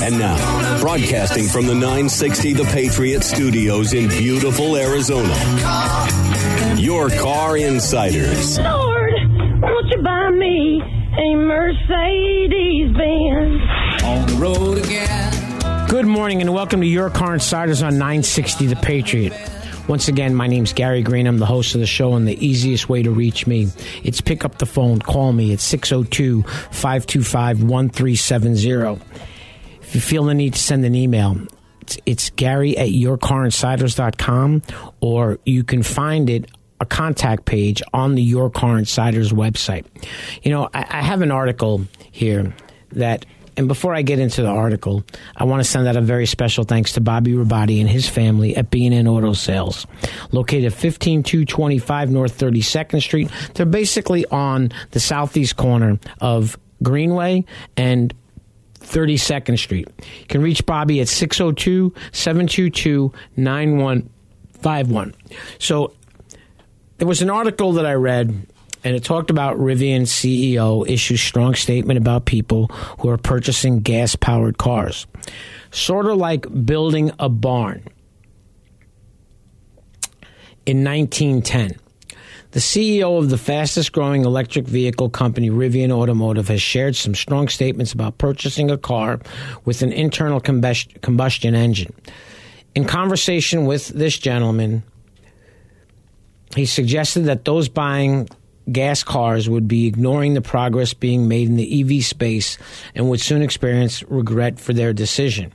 And now, broadcasting from the 960 The Patriot Studios in beautiful Arizona, your car insiders. Lord, won't you buy me a Mercedes Benz? On the road again. Good morning and welcome to Your Car Insiders on 960 The Patriot. Once again, my name's Gary Green. I'm the host of the show, and the easiest way to reach me, it's pick up the phone, call me at 602 525 1370. If you feel the need to send an email, it's, it's Gary at yourcarinsiders.com, or you can find it a contact page on the Your Car Insiders website. You know, I, I have an article here that and before I get into the article, I want to send out a very special thanks to Bobby Rabati and his family at B&N Auto Sales, located 15225 North 32nd Street. They're basically on the southeast corner of Greenway and 32nd Street. You can reach Bobby at 602 722 9151. So there was an article that I read and it talked about Rivian CEO issues strong statement about people who are purchasing gas powered cars. Sort of like building a barn. In 1910, the CEO of the fastest growing electric vehicle company, Rivian Automotive, has shared some strong statements about purchasing a car with an internal combustion engine. In conversation with this gentleman, he suggested that those buying gas cars would be ignoring the progress being made in the EV space and would soon experience regret for their decision.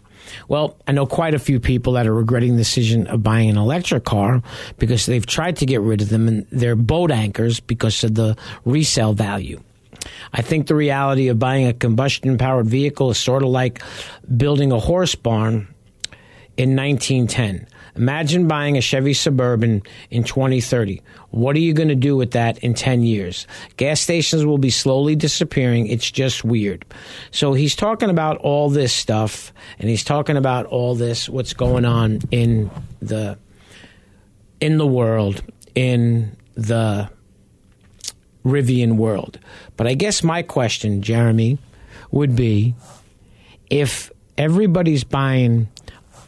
Well, I know quite a few people that are regretting the decision of buying an electric car because they've tried to get rid of them and they're boat anchors because of the resale value. I think the reality of buying a combustion powered vehicle is sort of like building a horse barn in 1910. Imagine buying a Chevy Suburban in 2030. What are you going to do with that in 10 years? Gas stations will be slowly disappearing. It's just weird. So he's talking about all this stuff and he's talking about all this what's going on in the in the world in the Rivian world. But I guess my question, Jeremy, would be if everybody's buying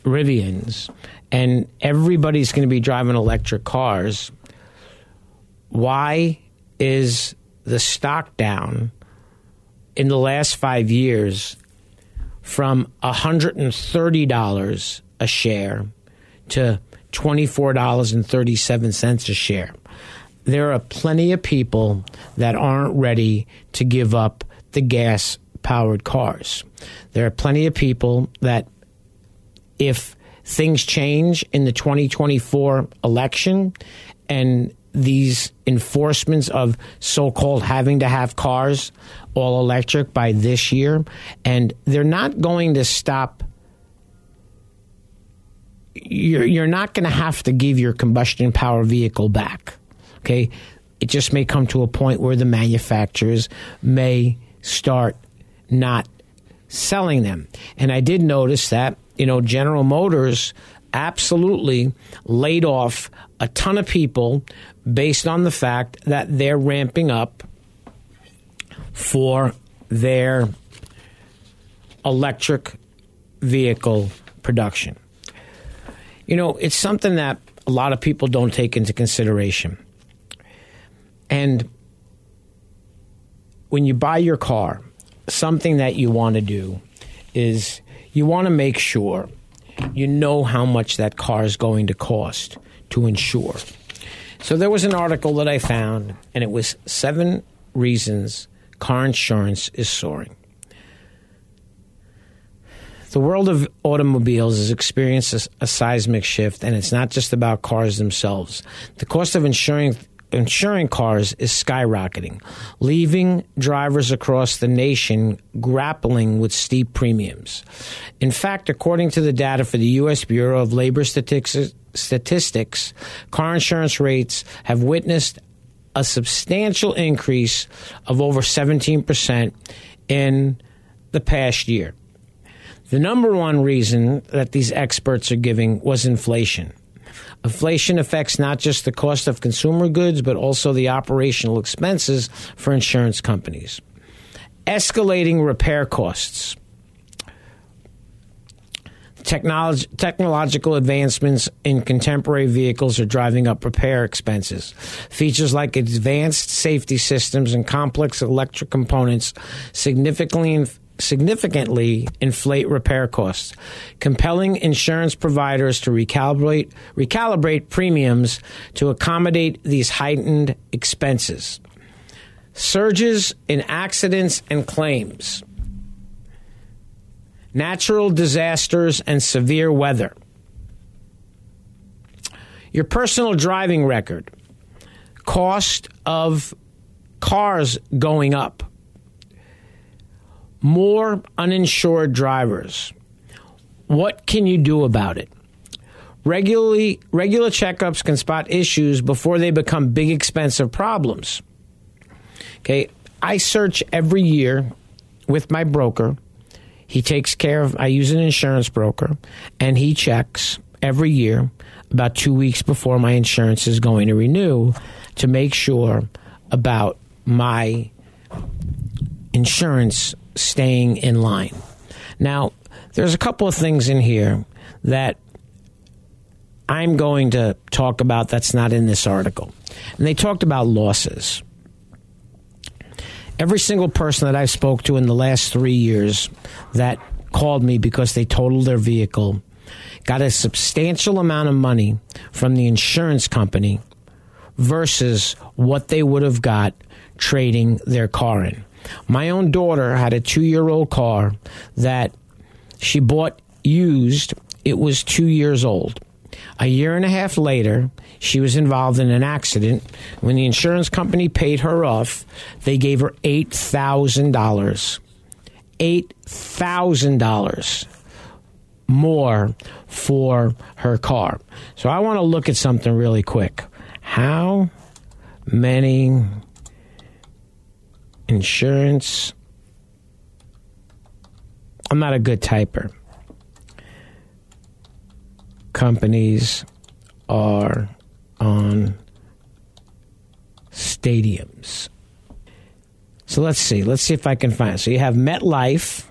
Rivians and everybody's going to be driving electric cars, why is the stock down in the last five years from $130 a share to $24.37 a share? There are plenty of people that aren't ready to give up the gas powered cars. There are plenty of people that, if things change in the 2024 election and these enforcements of so-called having to have cars all electric by this year and they're not going to stop you're, you're not going to have to give your combustion power vehicle back okay? It just may come to a point where the manufacturers may start not selling them. And i did notice that you know, General Motors absolutely laid off a ton of people based on the fact that they're ramping up for their electric vehicle production. You know, it's something that a lot of people don't take into consideration. And when you buy your car, something that you want to do is you want to make sure you know how much that car is going to cost to insure. So there was an article that I found, and it was seven reasons car insurance is soaring. The world of automobiles has experienced a, a seismic shift, and it's not just about cars themselves. The cost of insuring insuring cars is skyrocketing, leaving drivers across the nation grappling with steep premiums. In fact, according to the data for the U.S. Bureau of Labor Statistics, statistics car insurance rates have witnessed a substantial increase of over 17% in the past year. The number one reason that these experts are giving was inflation. Inflation affects not just the cost of consumer goods, but also the operational expenses for insurance companies. Escalating repair costs. Technology, technological advancements in contemporary vehicles are driving up repair expenses. Features like advanced safety systems and complex electric components significantly significantly inflate repair costs, compelling insurance providers to recalibrate, recalibrate premiums to accommodate these heightened expenses. Surges in accidents and claims, natural disasters and severe weather, your personal driving record, cost of cars going up more uninsured drivers. What can you do about it? Regularly, regular checkups can spot issues before they become big, expensive problems. Okay, I search every year with my broker. He takes care of, I use an insurance broker, and he checks every year about two weeks before my insurance is going to renew to make sure about my insurance staying in line. Now, there's a couple of things in here that I'm going to talk about that's not in this article. And they talked about losses. Every single person that I've spoke to in the last three years that called me because they totaled their vehicle got a substantial amount of money from the insurance company versus what they would have got trading their car in. My own daughter had a two year old car that she bought used. It was two years old. A year and a half later, she was involved in an accident. When the insurance company paid her off, they gave her $8,000. $8,000 more for her car. So I want to look at something really quick. How many insurance. I'm not a good typer. Companies are on stadiums. So let's see. Let's see if I can find. It. So you have MetLife.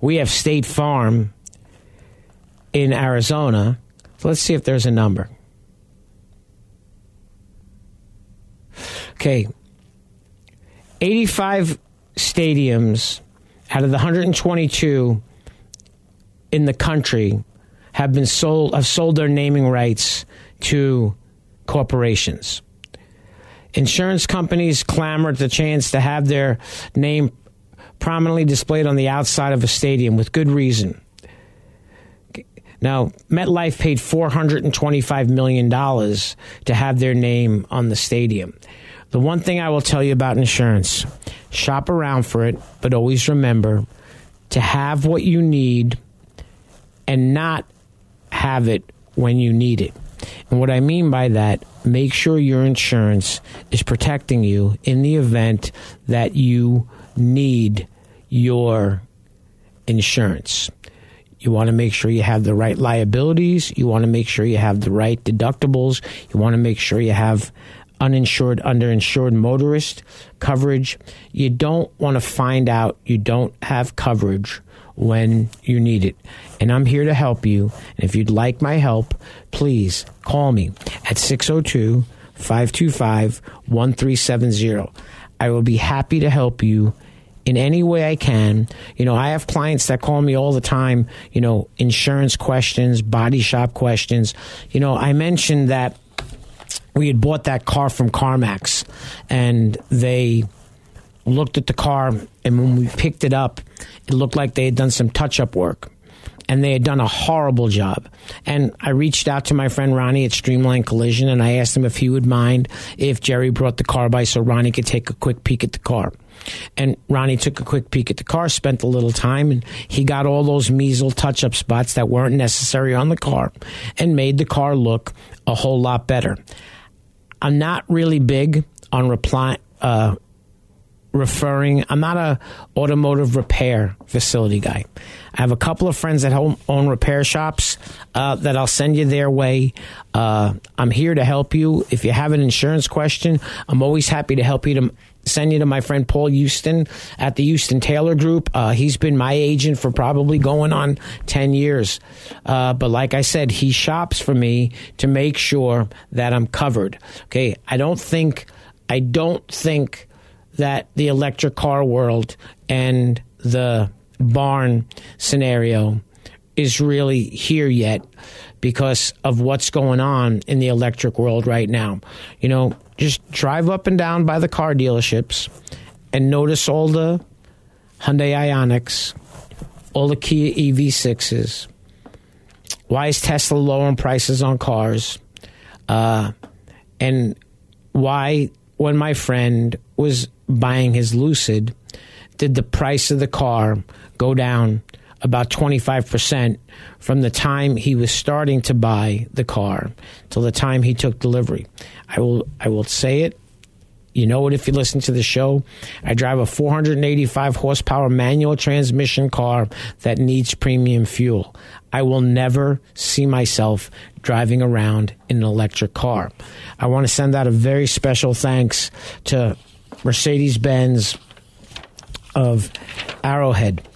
We have State Farm in Arizona. So let's see if there's a number. Okay. 85 stadiums out of the 122 in the country have been sold have sold their naming rights to corporations. Insurance companies clamored the chance to have their name prominently displayed on the outside of a stadium with good reason. Now, MetLife paid $425 million to have their name on the stadium. The one thing I will tell you about insurance shop around for it, but always remember to have what you need and not have it when you need it. And what I mean by that, make sure your insurance is protecting you in the event that you need your insurance. You want to make sure you have the right liabilities. You want to make sure you have the right deductibles. You want to make sure you have uninsured, underinsured motorist coverage. You don't want to find out you don't have coverage when you need it. And I'm here to help you. And if you'd like my help, please call me at 602 525 1370. I will be happy to help you in any way I can. You know, I have clients that call me all the time, you know, insurance questions, body shop questions. You know, I mentioned that we had bought that car from CarMax, and they looked at the car, and when we picked it up, it looked like they had done some touch up work. And they had done a horrible job. And I reached out to my friend Ronnie at Streamline Collision and I asked him if he would mind if Jerry brought the car by so Ronnie could take a quick peek at the car. And Ronnie took a quick peek at the car, spent a little time, and he got all those measle touch up spots that weren't necessary on the car and made the car look a whole lot better. I'm not really big on reply, uh, referring. I'm not a automotive repair facility guy. I have a couple of friends that own repair shops uh, that I'll send you their way. Uh, I'm here to help you. If you have an insurance question, I'm always happy to help you to send you to my friend Paul Houston at the Houston Taylor Group. Uh, he's been my agent for probably going on 10 years. Uh, but like I said, he shops for me to make sure that I'm covered. Okay. I don't think, I don't think that the electric car world and the barn scenario is really here yet because of what's going on in the electric world right now. You know, just drive up and down by the car dealerships and notice all the Hyundai Ioniqs, all the Kia EV6s. Why is Tesla lowering prices on cars? Uh, and why, when my friend was buying his Lucid, did the price of the car go down about 25% from the time he was starting to buy the car till the time he took delivery. I will I will say it. You know it if you listen to the show. I drive a 485 horsepower manual transmission car that needs premium fuel. I will never see myself driving around in an electric car. I want to send out a very special thanks to Mercedes Benz of Arrowhead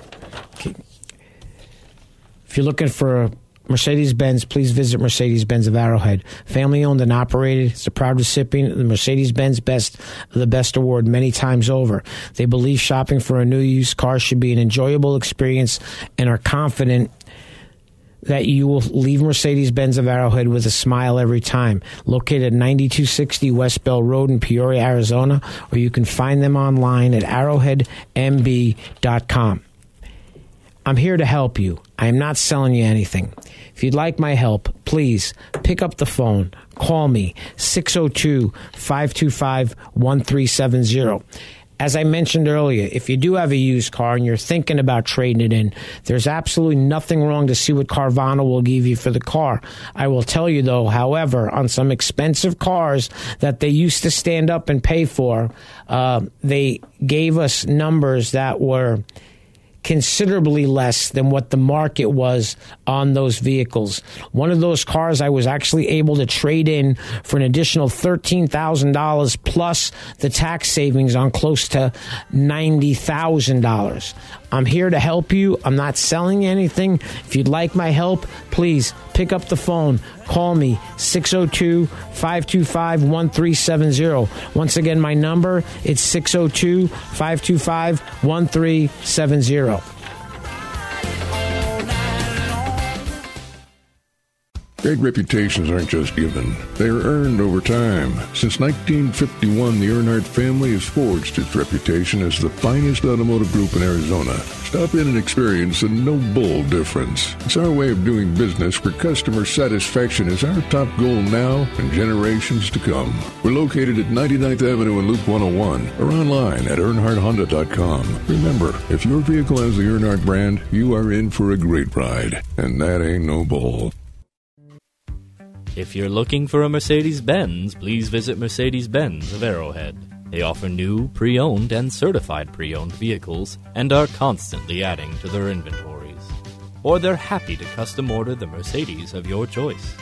if you're looking for Mercedes Benz, please visit Mercedes Benz of Arrowhead. Family owned and operated. It's a proud recipient of the Mercedes Benz Best the Best Award many times over. They believe shopping for a new used car should be an enjoyable experience and are confident that you will leave Mercedes Benz of Arrowhead with a smile every time. Located at 9260 West Bell Road in Peoria, Arizona, or you can find them online at arrowheadmb.com. I'm here to help you. I am not selling you anything. If you'd like my help, please pick up the phone. Call me 602 525 1370. As I mentioned earlier, if you do have a used car and you're thinking about trading it in, there's absolutely nothing wrong to see what Carvana will give you for the car. I will tell you though, however, on some expensive cars that they used to stand up and pay for, uh, they gave us numbers that were considerably less than what the market was on those vehicles. One of those cars I was actually able to trade in for an additional $13,000 plus the tax savings on close to $90,000. I'm here to help you. I'm not selling anything. If you'd like my help, please pick up the phone. Call me 602 525 1370. Once again, my number it's 602 525 1370. Great reputations aren't just given, they are earned over time. Since 1951, the Earnhardt family has forged its reputation as the finest automotive group in Arizona. Stop in and experience the no bull difference. It's our way of doing business where customer satisfaction is our top goal now and generations to come. We're located at 99th Avenue and Loop 101 or online at earnhardthonda.com. Remember, if your vehicle has the Earnhardt brand, you are in for a great ride. And that ain't no bull. If you're looking for a Mercedes Benz, please visit Mercedes Benz of Arrowhead. They offer new, pre owned, and certified pre owned vehicles and are constantly adding to their inventories. Or they're happy to custom order the Mercedes of your choice.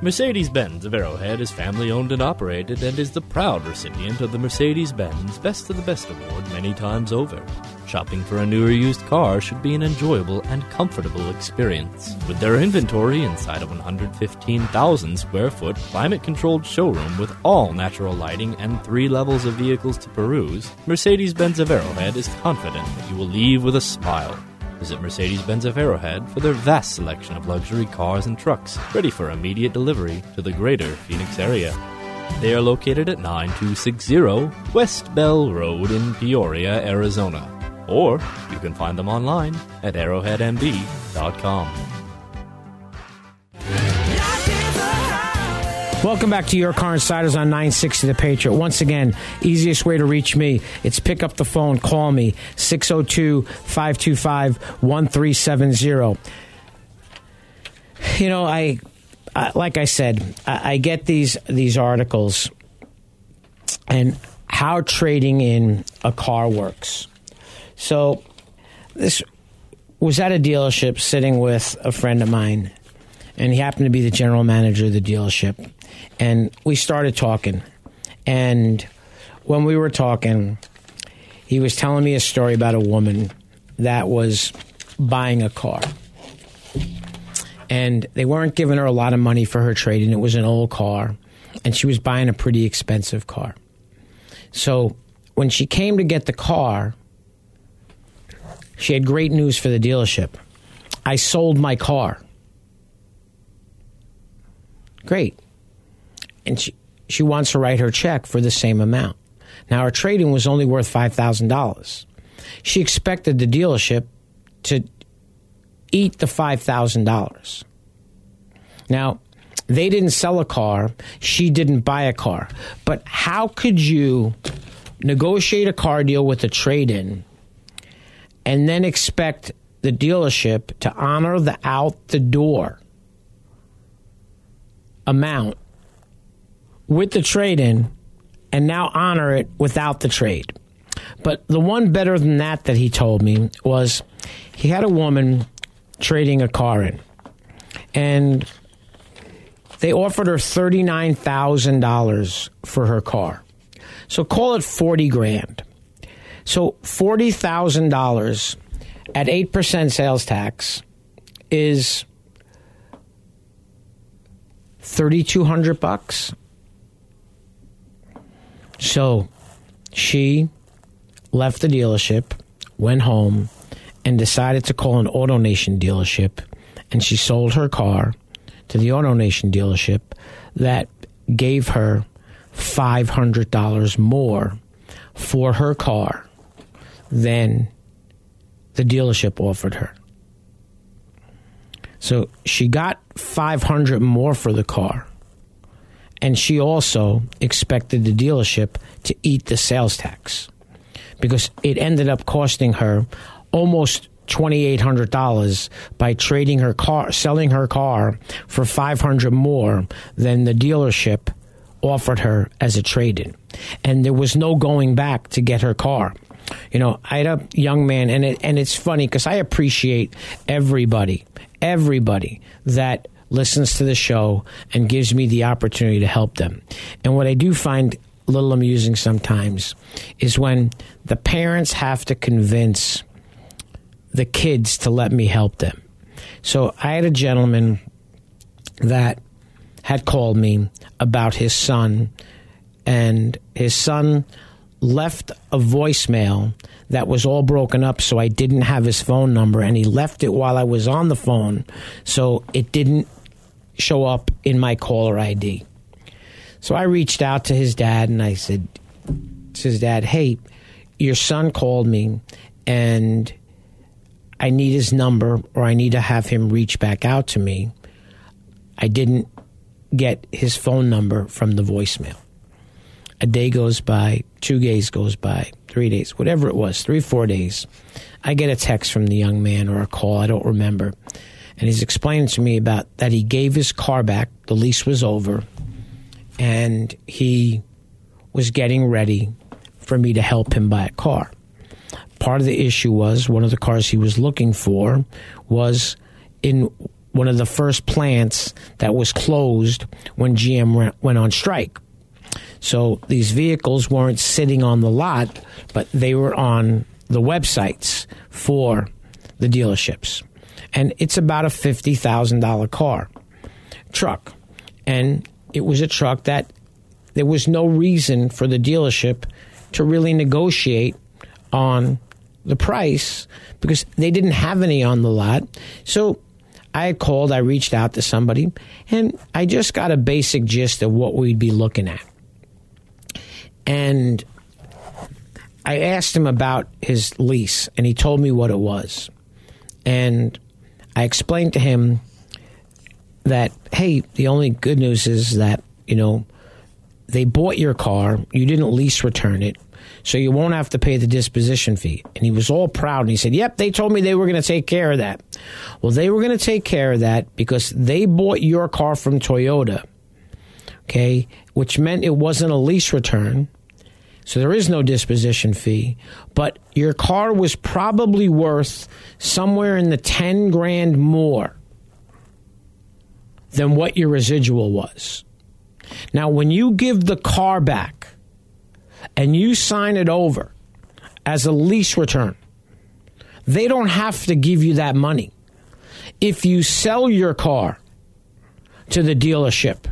Mercedes Benz of Arrowhead is family owned and operated and is the proud recipient of the Mercedes Benz Best of the Best award many times over. Shopping for a new or used car should be an enjoyable and comfortable experience. With their inventory inside a 115,000 square foot climate controlled showroom with all natural lighting and three levels of vehicles to peruse, Mercedes Benz of Arrowhead is confident that you will leave with a smile. Visit Mercedes-Benz of Arrowhead for their vast selection of luxury cars and trucks, ready for immediate delivery to the greater Phoenix area. They are located at 9260 West Bell Road in Peoria, Arizona. Or you can find them online at arrowheadmb.com. Welcome back to Your Car Insiders on 960 The Patriot. Once again, easiest way to reach me, it's pick up the phone, call me, 602 525 1370. You know, I, I, like I said, I, I get these these articles and how trading in a car works. So, this was at a dealership sitting with a friend of mine, and he happened to be the general manager of the dealership. And we started talking. And when we were talking, he was telling me a story about a woman that was buying a car. And they weren't giving her a lot of money for her trade, and it was an old car. And she was buying a pretty expensive car. So when she came to get the car, she had great news for the dealership. I sold my car. Great. And she, she wants to write her check for the same amount. Now, her trading was only worth $5,000. She expected the dealership to eat the $5,000. Now, they didn't sell a car, she didn't buy a car. But how could you negotiate a car deal with a trade in and then expect the dealership to honor the out the door amount with the trade in and now honor it without the trade. But the one better than that that he told me was he had a woman trading a car in and they offered her $39,000 for her car. So call it 40 grand. So $40,000 at 8% sales tax is 3200 bucks. So she left the dealership, went home, and decided to call an AutoNation dealership, and she sold her car to the AutoNation dealership that gave her $500 more for her car than the dealership offered her. So she got 500 more for the car. And she also expected the dealership to eat the sales tax because it ended up costing her almost $2800 by trading her car selling her car for 500 more than the dealership offered her as a trade-in and there was no going back to get her car you know i had a young man and it, and it's funny cuz i appreciate everybody everybody that listens to the show and gives me the opportunity to help them and what i do find a little amusing sometimes is when the parents have to convince the kids to let me help them. So I had a gentleman that had called me about his son, and his son left a voicemail that was all broken up, so I didn't have his phone number, and he left it while I was on the phone, so it didn't show up in my caller ID. So I reached out to his dad and I said to his dad, Hey, your son called me and I need his number or I need to have him reach back out to me. I didn't get his phone number from the voicemail. A day goes by, two days goes by, three days, whatever it was, three, four days. I get a text from the young man or a call, I don't remember. And he's explaining to me about that he gave his car back, the lease was over, and he was getting ready for me to help him buy a car. Part of the issue was one of the cars he was looking for was in one of the first plants that was closed when GM went on strike. So these vehicles weren't sitting on the lot, but they were on the websites for the dealerships. And it's about a $50,000 car, truck. And it was a truck that there was no reason for the dealership to really negotiate on the price because they didn't have any on the lot. So I called, I reached out to somebody, and I just got a basic gist of what we'd be looking at. And I asked him about his lease, and he told me what it was. And I explained to him that, hey, the only good news is that, you know, they bought your car, you didn't lease return it, so you won't have to pay the disposition fee. And he was all proud and he said, Yep, they told me they were going to take care of that. Well, they were going to take care of that because they bought your car from Toyota, okay, which meant it wasn't a lease return. So there is no disposition fee, but your car was probably worth somewhere in the 10 grand more than what your residual was. Now, when you give the car back and you sign it over as a lease return, they don't have to give you that money. If you sell your car to the dealership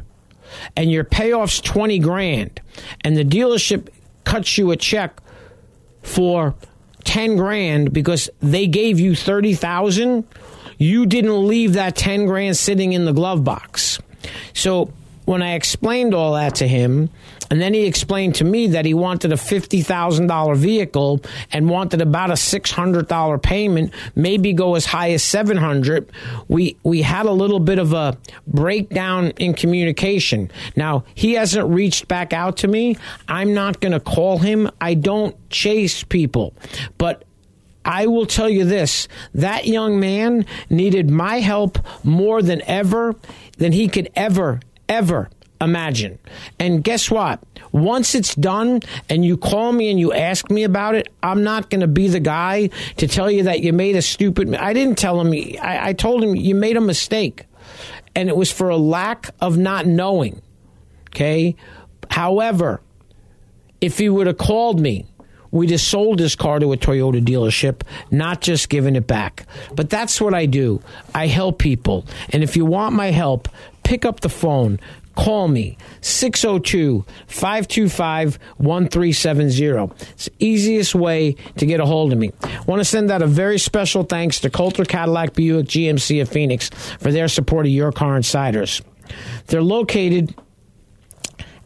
and your payoff's 20 grand and the dealership cuts you a check for 10 grand because they gave you 30,000, you didn't leave that 10 grand sitting in the glove box. So when I explained all that to him, and then he explained to me that he wanted a $50,000 vehicle and wanted about a $600 payment, maybe go as high as 700. We we had a little bit of a breakdown in communication. Now, he hasn't reached back out to me. I'm not going to call him. I don't chase people. But I will tell you this that young man needed my help more than ever, than he could ever, ever imagine. And guess what? Once it's done and you call me and you ask me about it, I'm not going to be the guy to tell you that you made a stupid. I didn't tell him. I, I told him you made a mistake, and it was for a lack of not knowing. Okay. However, if he would have called me we'd have sold his car to a Toyota dealership, not just given it back. But that's what I do. I help people. And if you want my help, pick up the phone. Call me 602 525 1370. It's the easiest way to get a hold of me. I want to send out a very special thanks to Coulter Cadillac Buick GMC of Phoenix for their support of Your Car Insiders. They're located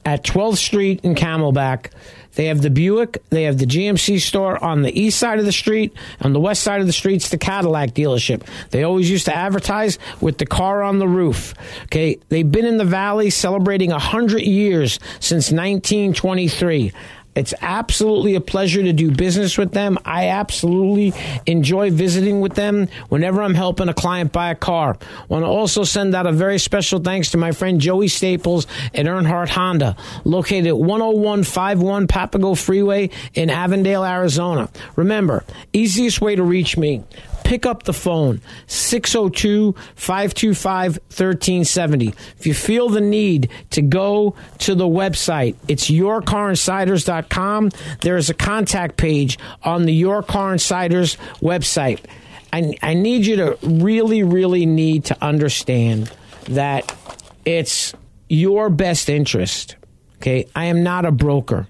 at 12th Street in Camelback. They have the Buick, they have the GMC store on the east side of the street. On the west side of the street's the Cadillac dealership. They always used to advertise with the car on the roof. Okay, they've been in the valley celebrating 100 years since 1923. It's absolutely a pleasure to do business with them. I absolutely enjoy visiting with them whenever I'm helping a client buy a car. Want to also send out a very special thanks to my friend Joey Staples at Earnhardt Honda, located at 10151 Papago Freeway in Avondale, Arizona. Remember, easiest way to reach me pick up the phone 602 525 1370. If you feel the need to go to the website, it's yourcarinsiders.com. There is a contact page on the Your Car Insiders website. I, I need you to really, really need to understand that it's your best interest. Okay. I am not a broker.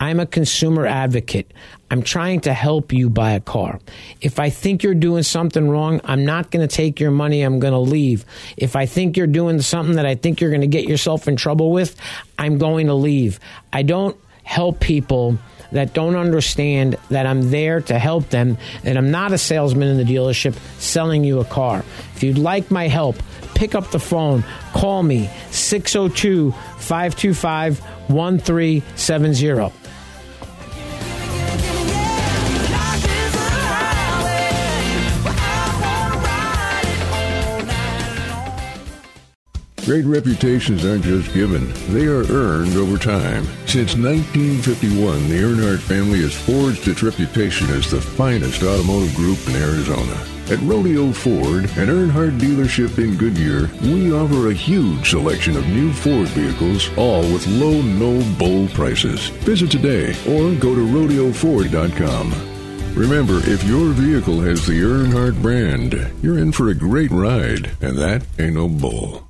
I'm a consumer advocate. I'm trying to help you buy a car. If I think you're doing something wrong, I'm not going to take your money. I'm going to leave. If I think you're doing something that I think you're going to get yourself in trouble with, I'm going to leave. I don't help people that don't understand that I'm there to help them and I'm not a salesman in the dealership selling you a car. If you'd like my help, pick up the phone, call me 602 525 1370. Great reputations aren't just given, they are earned over time. Since 1951, the Earnhardt family has forged its reputation as the finest automotive group in Arizona. At Rodeo Ford, an Earnhardt dealership in Goodyear, we offer a huge selection of new Ford vehicles, all with low, no bull prices. Visit today or go to rodeoford.com. Remember, if your vehicle has the Earnhardt brand, you're in for a great ride, and that ain't no bull.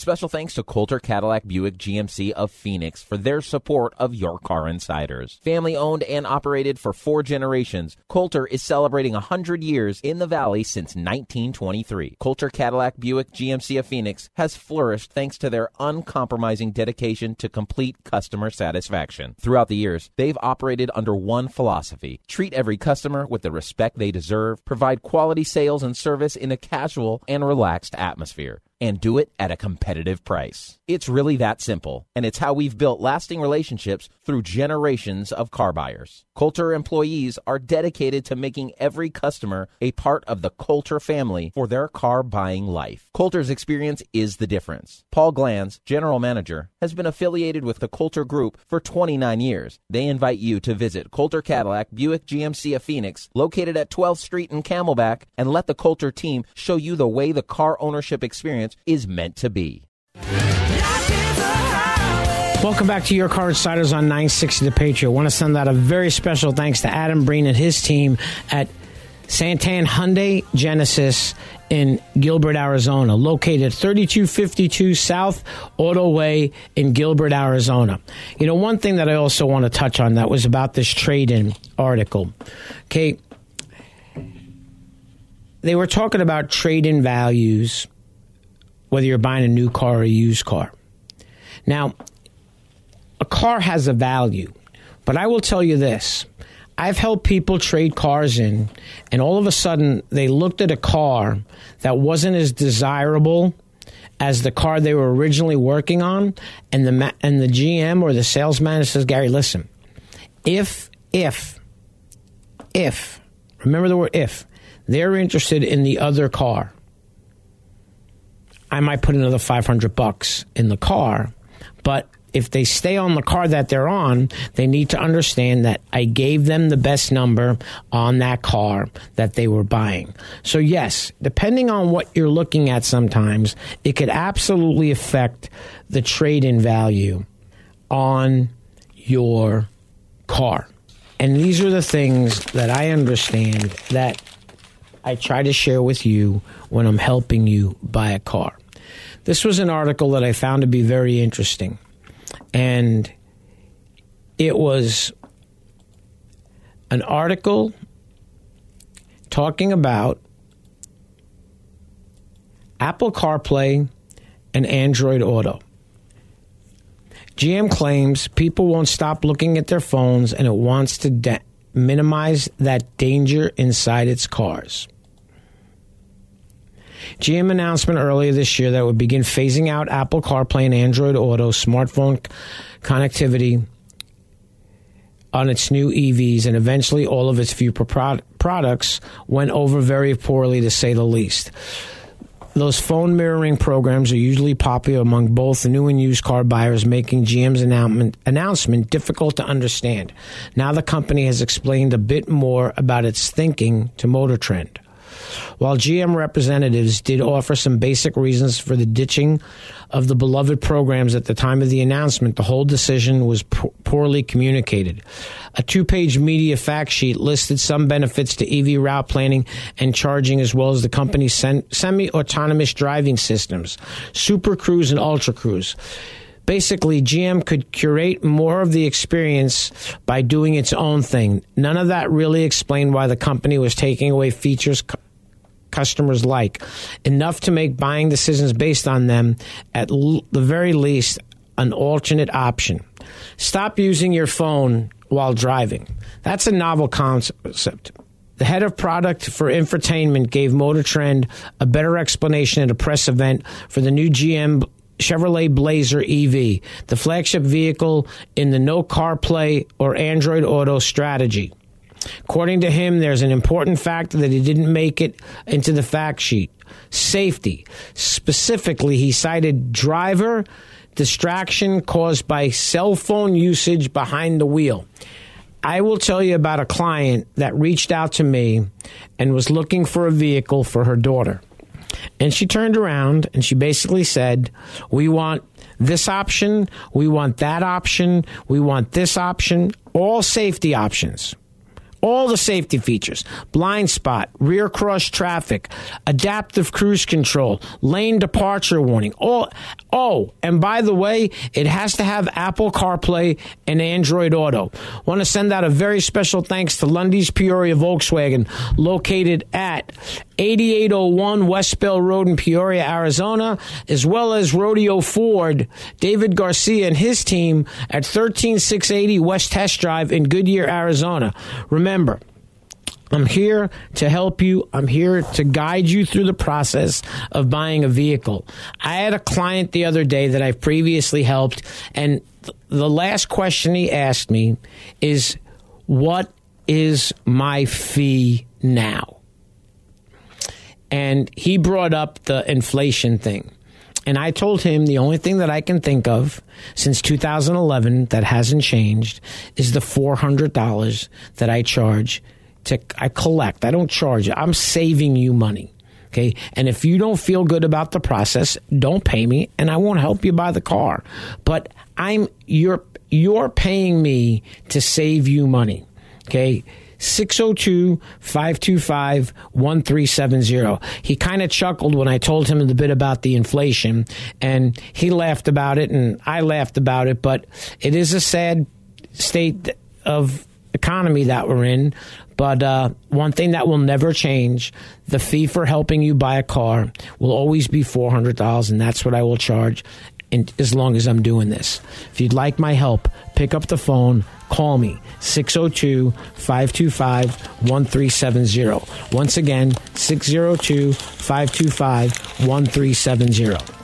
Special thanks to Coulter Cadillac Buick GMC of Phoenix for their support of Your Car Insiders. Family owned and operated for four generations, Coulter is celebrating 100 years in the Valley since 1923. Coulter Cadillac Buick GMC of Phoenix has flourished thanks to their uncompromising dedication to complete customer satisfaction. Throughout the years, they've operated under one philosophy treat every customer with the respect they deserve, provide quality sales and service in a casual and relaxed atmosphere and do it at a competitive price. It's really that simple, and it's how we've built lasting relationships through generations of car buyers. Coulter employees are dedicated to making every customer a part of the Coulter family for their car buying life. Coulter's experience is the difference. Paul Glanz, general manager, has been affiliated with the Coulter Group for 29 years. They invite you to visit Coulter Cadillac Buick GMC of Phoenix, located at 12th Street in Camelback, and let the Coulter team show you the way the car ownership experience is meant to be. Welcome back to Your Car Insiders on 960 The Patriot. I want to send out a very special thanks to Adam Breen and his team at Santan Hyundai Genesis in Gilbert, Arizona, located 3252 South Auto Way in Gilbert, Arizona. You know, one thing that I also want to touch on that was about this trade in article. Okay. They were talking about trade in values, whether you're buying a new car or a used car. Now, a car has a value, but I will tell you this. I've helped people trade cars in, and all of a sudden they looked at a car that wasn't as desirable as the car they were originally working on, and the and the GM or the salesman says, "Gary, listen, if if if remember the word if they're interested in the other car, I might put another five hundred bucks in the car, but if they stay on the car that they're on, they need to understand that I gave them the best number on that car that they were buying. So, yes, depending on what you're looking at, sometimes it could absolutely affect the trade in value on your car. And these are the things that I understand that I try to share with you when I'm helping you buy a car. This was an article that I found to be very interesting and it was an article talking about Apple CarPlay and Android Auto. GM claims people won't stop looking at their phones and it wants to minimize that danger inside its cars. GM announcement earlier this year that would begin phasing out Apple CarPlay and Android Auto smartphone connectivity on its new EVs, and eventually all of its future products went over very poorly, to say the least. Those phone mirroring programs are usually popular among both new and used car buyers, making GM's announcement, announcement difficult to understand. Now the company has explained a bit more about its thinking to Motor Trend. While GM representatives did offer some basic reasons for the ditching of the beloved programs at the time of the announcement, the whole decision was poorly communicated. A two page media fact sheet listed some benefits to EV route planning and charging, as well as the company's semi autonomous driving systems, Super Cruise and Ultra Cruise basically GM could curate more of the experience by doing its own thing. None of that really explained why the company was taking away features customers like, enough to make buying decisions based on them, at l- the very least, an alternate option. Stop using your phone while driving. That's a novel concept. The head of product for infotainment gave Motor Trend a better explanation at a press event for the new GM Chevrolet Blazer EV, the flagship vehicle in the no CarPlay or Android Auto strategy. According to him, there's an important factor that he didn't make it into the fact sheet safety. Specifically, he cited driver distraction caused by cell phone usage behind the wheel. I will tell you about a client that reached out to me and was looking for a vehicle for her daughter. And she turned around and she basically said, We want this option, we want that option, we want this option, all safety options all the safety features blind spot, rear cross traffic, adaptive cruise control, lane departure warning. All, oh, and by the way, it has to have Apple CarPlay and Android Auto. Want to send out a very special thanks to Lunde's Peoria Volkswagen, located at 8801 West Bell Road in Peoria, Arizona, as well as Rodeo Ford, David Garcia and his team at 13680 West Test Drive in Goodyear, Arizona. Remember, I'm here to help you. I'm here to guide you through the process of buying a vehicle. I had a client the other day that I've previously helped, and th- the last question he asked me is, What is my fee now? And he brought up the inflation thing. And I told him the only thing that I can think of since 2011 that hasn't changed is the $400 that I charge to I collect. I don't charge. You. I'm saving you money. Okay. And if you don't feel good about the process, don't pay me and I won't help you buy the car. But I'm you're you're paying me to save you money. Okay. 602 525 1370. He kind of chuckled when I told him the bit about the inflation, and he laughed about it, and I laughed about it, but it is a sad state of economy that we're in. But uh, one thing that will never change the fee for helping you buy a car will always be $400, and that's what I will charge in, as long as I'm doing this. If you'd like my help, pick up the phone, call me 602 525 1370. Once again, 602 525 1370.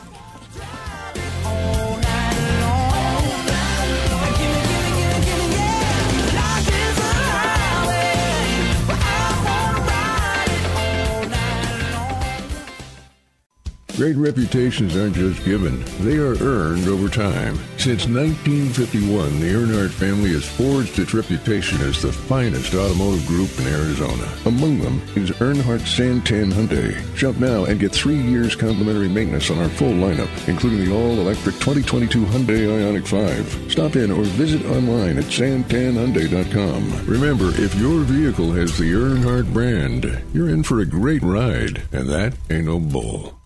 Great reputations aren't just given, they are earned over time. Since 1951, the Earnhardt family has forged its reputation as the finest automotive group in Arizona. Among them is Earnhardt Santan Hyundai. Shop now and get three years complimentary maintenance on our full lineup, including the all-electric 2022 Hyundai Ioniq 5. Stop in or visit online at santanhyundai.com. Remember, if your vehicle has the Earnhardt brand, you're in for a great ride, and that ain't no bull.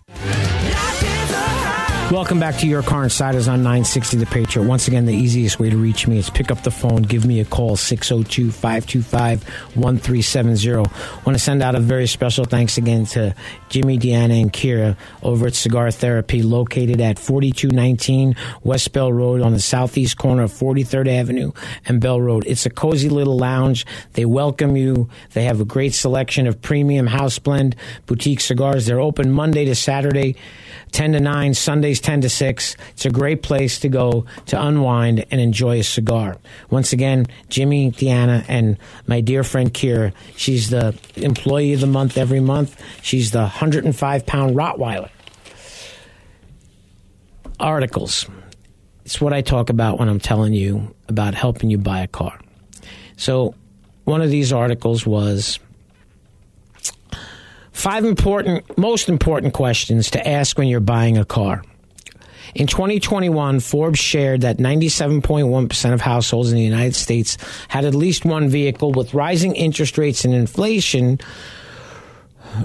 Welcome back to Your Car Insiders on 960 The Patriot. Once again, the easiest way to reach me is pick up the phone, give me a call, 602 525 1370. Want to send out a very special thanks again to Jimmy, Deanna, and Kira over at Cigar Therapy, located at 4219 West Bell Road on the southeast corner of 43rd Avenue and Bell Road. It's a cozy little lounge. They welcome you. They have a great selection of premium house blend boutique cigars. They're open Monday to Saturday. 10 to 9, Sundays 10 to 6. It's a great place to go to unwind and enjoy a cigar. Once again, Jimmy, Deanna, and my dear friend Kira. She's the employee of the month every month. She's the 105 pound Rottweiler. Articles. It's what I talk about when I'm telling you about helping you buy a car. So, one of these articles was Five important, most important questions to ask when you're buying a car. In 2021, Forbes shared that 97.1% of households in the United States had at least one vehicle. With rising interest rates and inflation,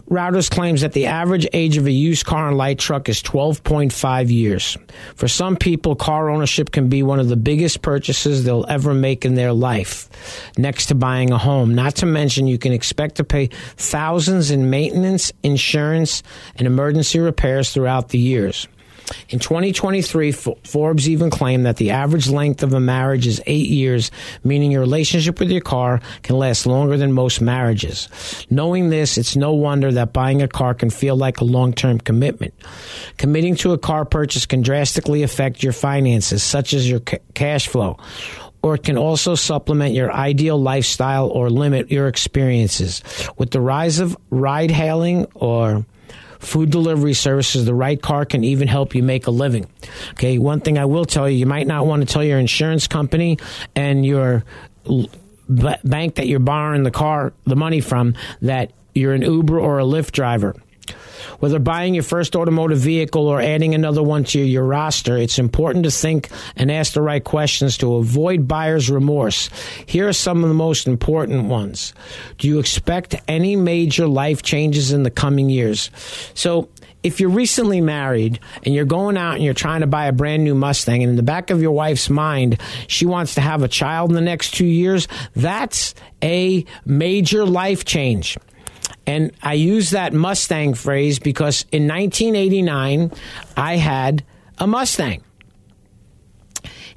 Reuters claims that the average age of a used car and light truck is 12.5 years. For some people, car ownership can be one of the biggest purchases they'll ever make in their life, next to buying a home. Not to mention, you can expect to pay thousands in maintenance, insurance, and emergency repairs throughout the years. In 2023, Forbes even claimed that the average length of a marriage is eight years, meaning your relationship with your car can last longer than most marriages. Knowing this, it's no wonder that buying a car can feel like a long term commitment. Committing to a car purchase can drastically affect your finances, such as your ca- cash flow or it can also supplement your ideal lifestyle or limit your experiences. With the rise of ride hailing or food delivery services, the right car can even help you make a living. Okay, one thing I will tell you, you might not want to tell your insurance company and your bank that you're borrowing the car, the money from, that you're an Uber or a Lyft driver. Whether buying your first automotive vehicle or adding another one to your roster, it's important to think and ask the right questions to avoid buyer's remorse. Here are some of the most important ones. Do you expect any major life changes in the coming years? So, if you're recently married and you're going out and you're trying to buy a brand new Mustang, and in the back of your wife's mind, she wants to have a child in the next two years, that's a major life change. And I use that Mustang phrase because in 1989, I had a Mustang.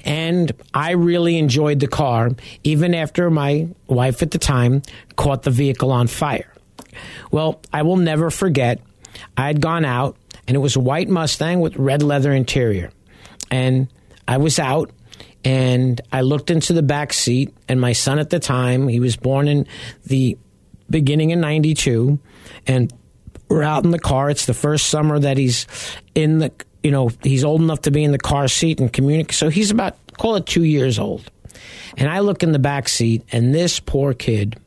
And I really enjoyed the car, even after my wife at the time caught the vehicle on fire. Well, I will never forget I had gone out, and it was a white Mustang with red leather interior. And I was out, and I looked into the back seat, and my son at the time, he was born in the beginning in 92, and we're out in the car. It's the first summer that he's in the, you know, he's old enough to be in the car seat and communicate. So he's about, call it two years old. And I look in the back seat, and this poor kid,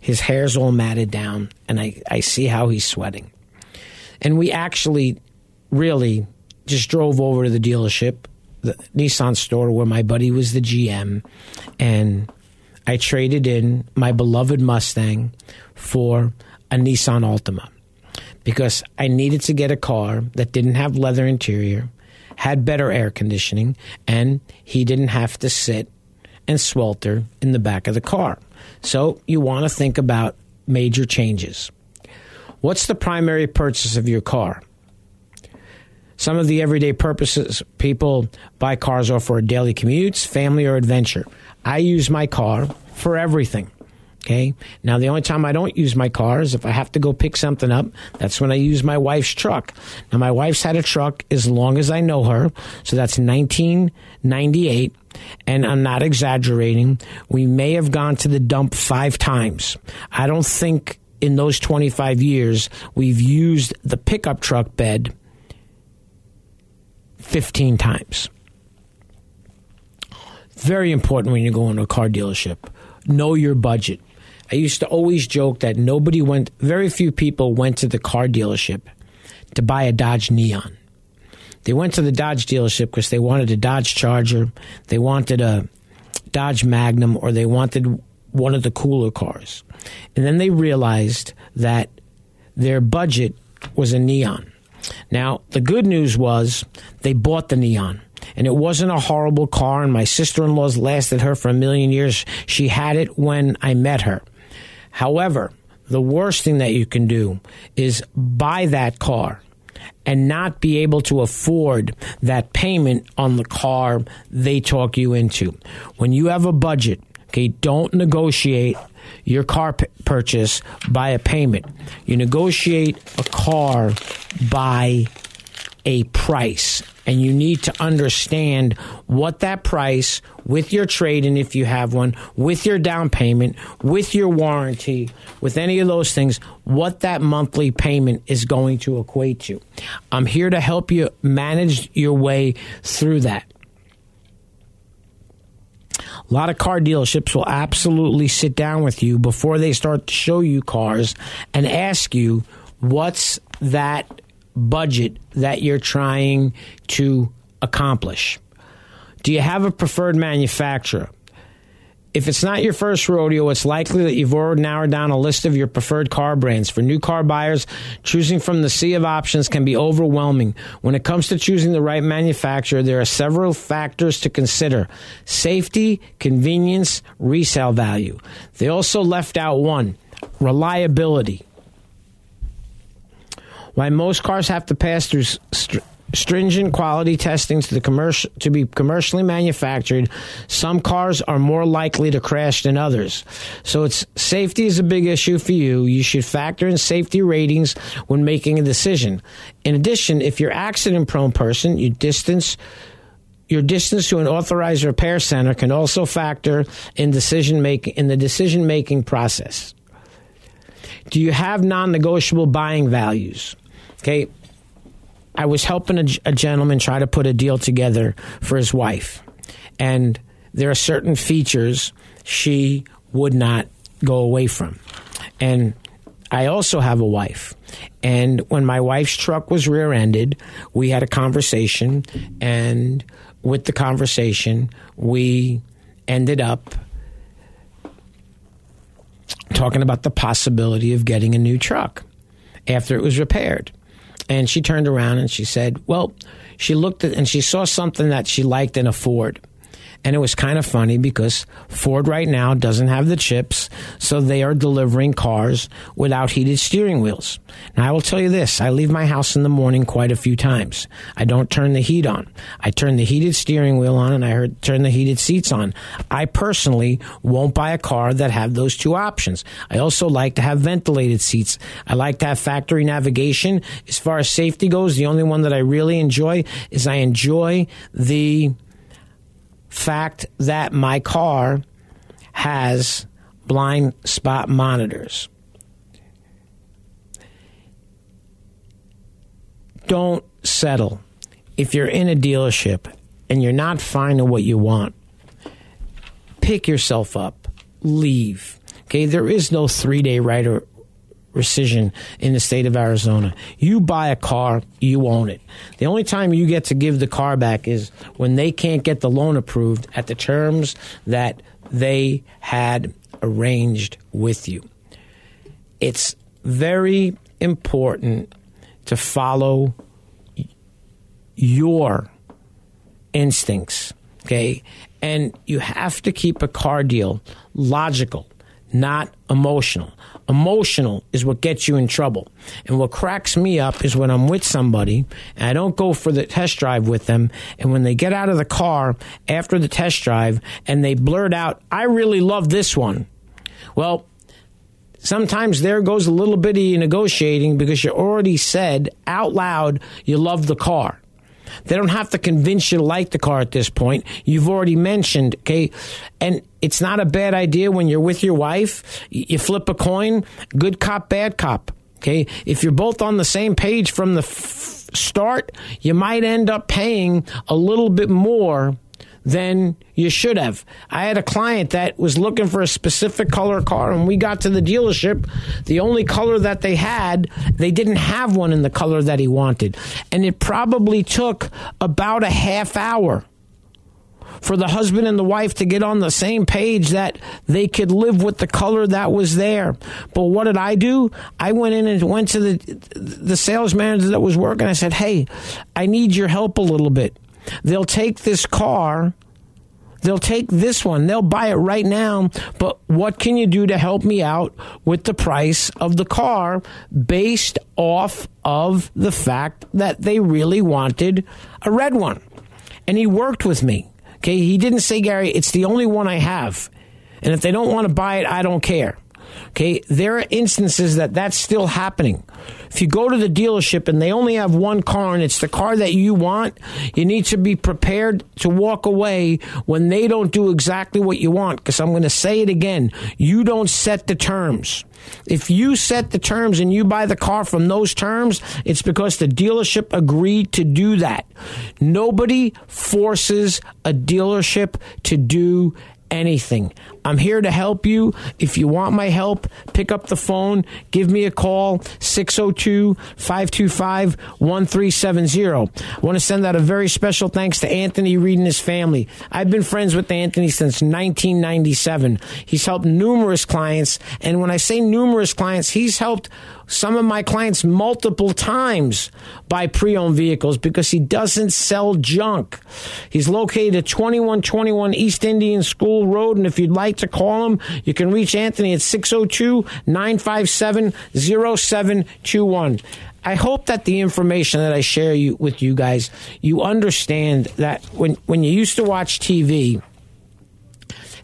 his hair's all matted down, and I, I see how he's sweating. And we actually really just drove over to the dealership, the Nissan store where my buddy was the GM, and I traded in my beloved Mustang for a Nissan Altima because I needed to get a car that didn't have leather interior, had better air conditioning, and he didn't have to sit and swelter in the back of the car. So you want to think about major changes. What's the primary purchase of your car? Some of the everyday purposes people buy cars are for daily commutes, family, or adventure. I use my car for everything. Okay. Now, the only time I don't use my car is if I have to go pick something up. That's when I use my wife's truck. Now, my wife's had a truck as long as I know her. So that's 1998. And I'm not exaggerating. We may have gone to the dump five times. I don't think in those 25 years we've used the pickup truck bed 15 times. Very important when you go into a car dealership. Know your budget. I used to always joke that nobody went, very few people went to the car dealership to buy a Dodge Neon. They went to the Dodge dealership because they wanted a Dodge Charger, they wanted a Dodge Magnum, or they wanted one of the cooler cars. And then they realized that their budget was a Neon. Now, the good news was they bought the Neon. And it wasn't a horrible car, and my sister in law's lasted her for a million years. She had it when I met her. However, the worst thing that you can do is buy that car and not be able to afford that payment on the car they talk you into. When you have a budget, okay, don't negotiate your car p- purchase by a payment. You negotiate a car by a price. And you need to understand what that price, with your trade in if you have one, with your down payment, with your warranty, with any of those things, what that monthly payment is going to equate to. I'm here to help you manage your way through that. A lot of car dealerships will absolutely sit down with you before they start to show you cars and ask you what's that budget that you're trying to accomplish. Do you have a preferred manufacturer? If it's not your first rodeo, it's likely that you've already narrowed down a list of your preferred car brands. For new car buyers, choosing from the sea of options can be overwhelming. When it comes to choosing the right manufacturer, there are several factors to consider safety, convenience, resale value. They also left out one reliability. Why most cars have to pass through st- stringent quality testing to the commercial to be commercially manufactured, some cars are more likely to crash than others. So it's safety is a big issue for you. You should factor in safety ratings when making a decision. In addition, if you're accident prone person, you distance your distance to an authorized repair center can also factor in decision making in the decision making process. Do you have non-negotiable buying values? Okay, I was helping a, a, gentleman try to put a deal together for his wife, and there are certain features she would not go away from. And I also have a wife, And when my wife's truck was rear ended, we had a conversation. And with the conversation, we ended up talking about the possibility of getting a new truck after it was repaired. And she turned around and she said, Well, she looked at and she saw something that she liked in a Ford. And it was kind of funny because Ford right now doesn't have the chips, so they are delivering cars without heated steering wheels. Now, I will tell you this I leave my house in the morning quite a few times. I don't turn the heat on. I turn the heated steering wheel on and I heard, turn the heated seats on. I personally won't buy a car that have those two options. I also like to have ventilated seats. I like to have factory navigation. As far as safety goes, the only one that I really enjoy is I enjoy the fact that my car has blind spot monitors. Don't settle. If you're in a dealership and you're not finding what you want, pick yourself up, leave. Okay, there is no three day or rescission in the state of Arizona. You buy a car, you own it. The only time you get to give the car back is when they can't get the loan approved at the terms that they had arranged with you. It's very important to follow your instincts, okay? And you have to keep a car deal logical, not emotional. Emotional is what gets you in trouble. And what cracks me up is when I'm with somebody and I don't go for the test drive with them. And when they get out of the car after the test drive and they blurt out, I really love this one. Well, sometimes there goes a little bit of negotiating because you already said out loud you love the car. They don't have to convince you to like the car at this point. You've already mentioned, okay? And it's not a bad idea when you're with your wife, you flip a coin, good cop, bad cop. Okay. If you're both on the same page from the f- start, you might end up paying a little bit more than you should have. I had a client that was looking for a specific color car, and we got to the dealership. The only color that they had, they didn't have one in the color that he wanted. And it probably took about a half hour for the husband and the wife to get on the same page that they could live with the color that was there. But what did I do? I went in and went to the the sales manager that was working. I said, "Hey, I need your help a little bit." They'll take this car. They'll take this one. They'll buy it right now. But what can you do to help me out with the price of the car based off of the fact that they really wanted a red one? And he worked with me. Okay. He didn't say, Gary, it's the only one I have. And if they don't want to buy it, I don't care. Okay, there are instances that that's still happening. If you go to the dealership and they only have one car and it's the car that you want, you need to be prepared to walk away when they don't do exactly what you want. Because I'm going to say it again you don't set the terms. If you set the terms and you buy the car from those terms, it's because the dealership agreed to do that. Nobody forces a dealership to do anything. I'm here to help you. If you want my help, pick up the phone, give me a call, 602 525 1370. I want to send out a very special thanks to Anthony Reed and his family. I've been friends with Anthony since 1997. He's helped numerous clients, and when I say numerous clients, he's helped some of my clients multiple times buy pre owned vehicles because he doesn't sell junk. He's located at 2121 East Indian School Road, and if you'd like to call him, you can reach Anthony at 602 957 0721. I hope that the information that I share you, with you guys, you understand that when, when you used to watch TV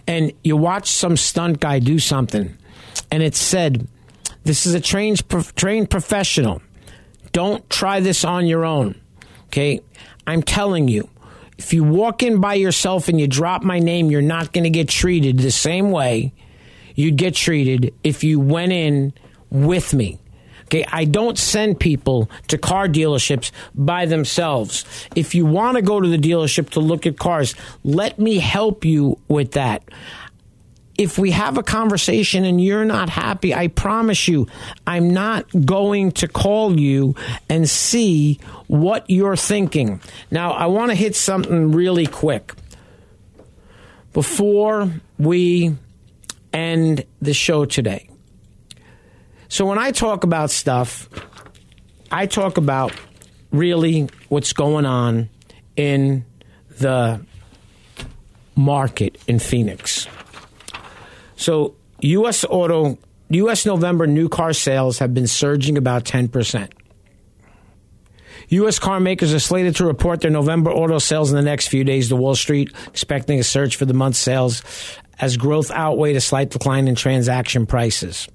and you watch some stunt guy do something and it said, this is a trained, trained professional. Don't try this on your own. Okay? I'm telling you, if you walk in by yourself and you drop my name, you're not going to get treated the same way you'd get treated if you went in with me. Okay, I don't send people to car dealerships by themselves. If you want to go to the dealership to look at cars, let me help you with that if we have a conversation and you're not happy, I promise you, I'm not going to call you and see what you're thinking. Now, I want to hit something really quick before we end the show today. So, when I talk about stuff, I talk about really what's going on in the market in Phoenix. So, U.S. auto, U.S. November new car sales have been surging about 10%. U.S. car makers are slated to report their November auto sales in the next few days to Wall Street, expecting a surge for the month's sales as growth outweighed a slight decline in transaction prices.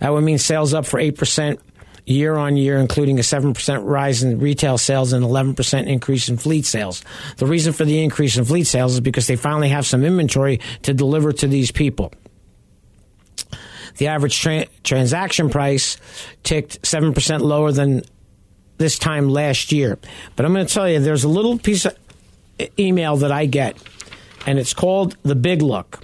That would mean sales up for 8% year on year, including a 7% rise in retail sales and 11% increase in fleet sales. The reason for the increase in fleet sales is because they finally have some inventory to deliver to these people. The average tra- transaction price ticked 7% lower than this time last year. But I'm going to tell you, there's a little piece of email that I get, and it's called The Big Look.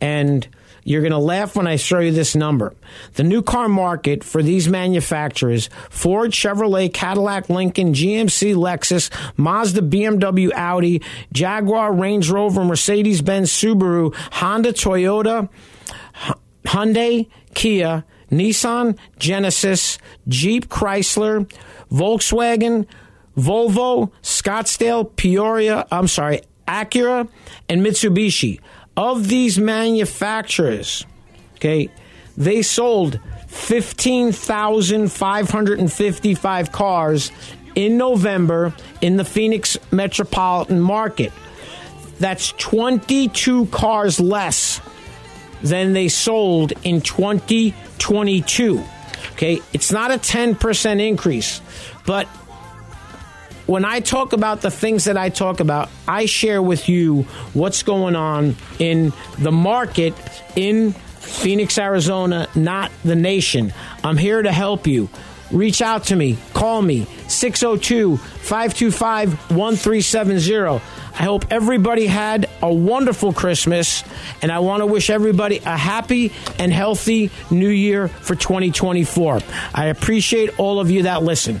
And you're going to laugh when I show you this number. The new car market for these manufacturers Ford, Chevrolet, Cadillac, Lincoln, GMC, Lexus, Mazda, BMW, Audi, Jaguar, Range Rover, Mercedes Benz, Subaru, Honda, Toyota, Hyundai, Kia, Nissan, Genesis, Jeep, Chrysler, Volkswagen, Volvo, Scottsdale, Peoria, I'm sorry, Acura, and Mitsubishi of these manufacturers, okay, they sold 15,555 cars in November in the Phoenix metropolitan market. That's 22 cars less than they sold in 2022. Okay, it's not a 10% increase, but when I talk about the things that I talk about, I share with you what's going on in the market in Phoenix, Arizona, not the nation. I'm here to help you. Reach out to me. Call me 602 525 1370. I hope everybody had a wonderful Christmas, and I want to wish everybody a happy and healthy new year for 2024. I appreciate all of you that listen.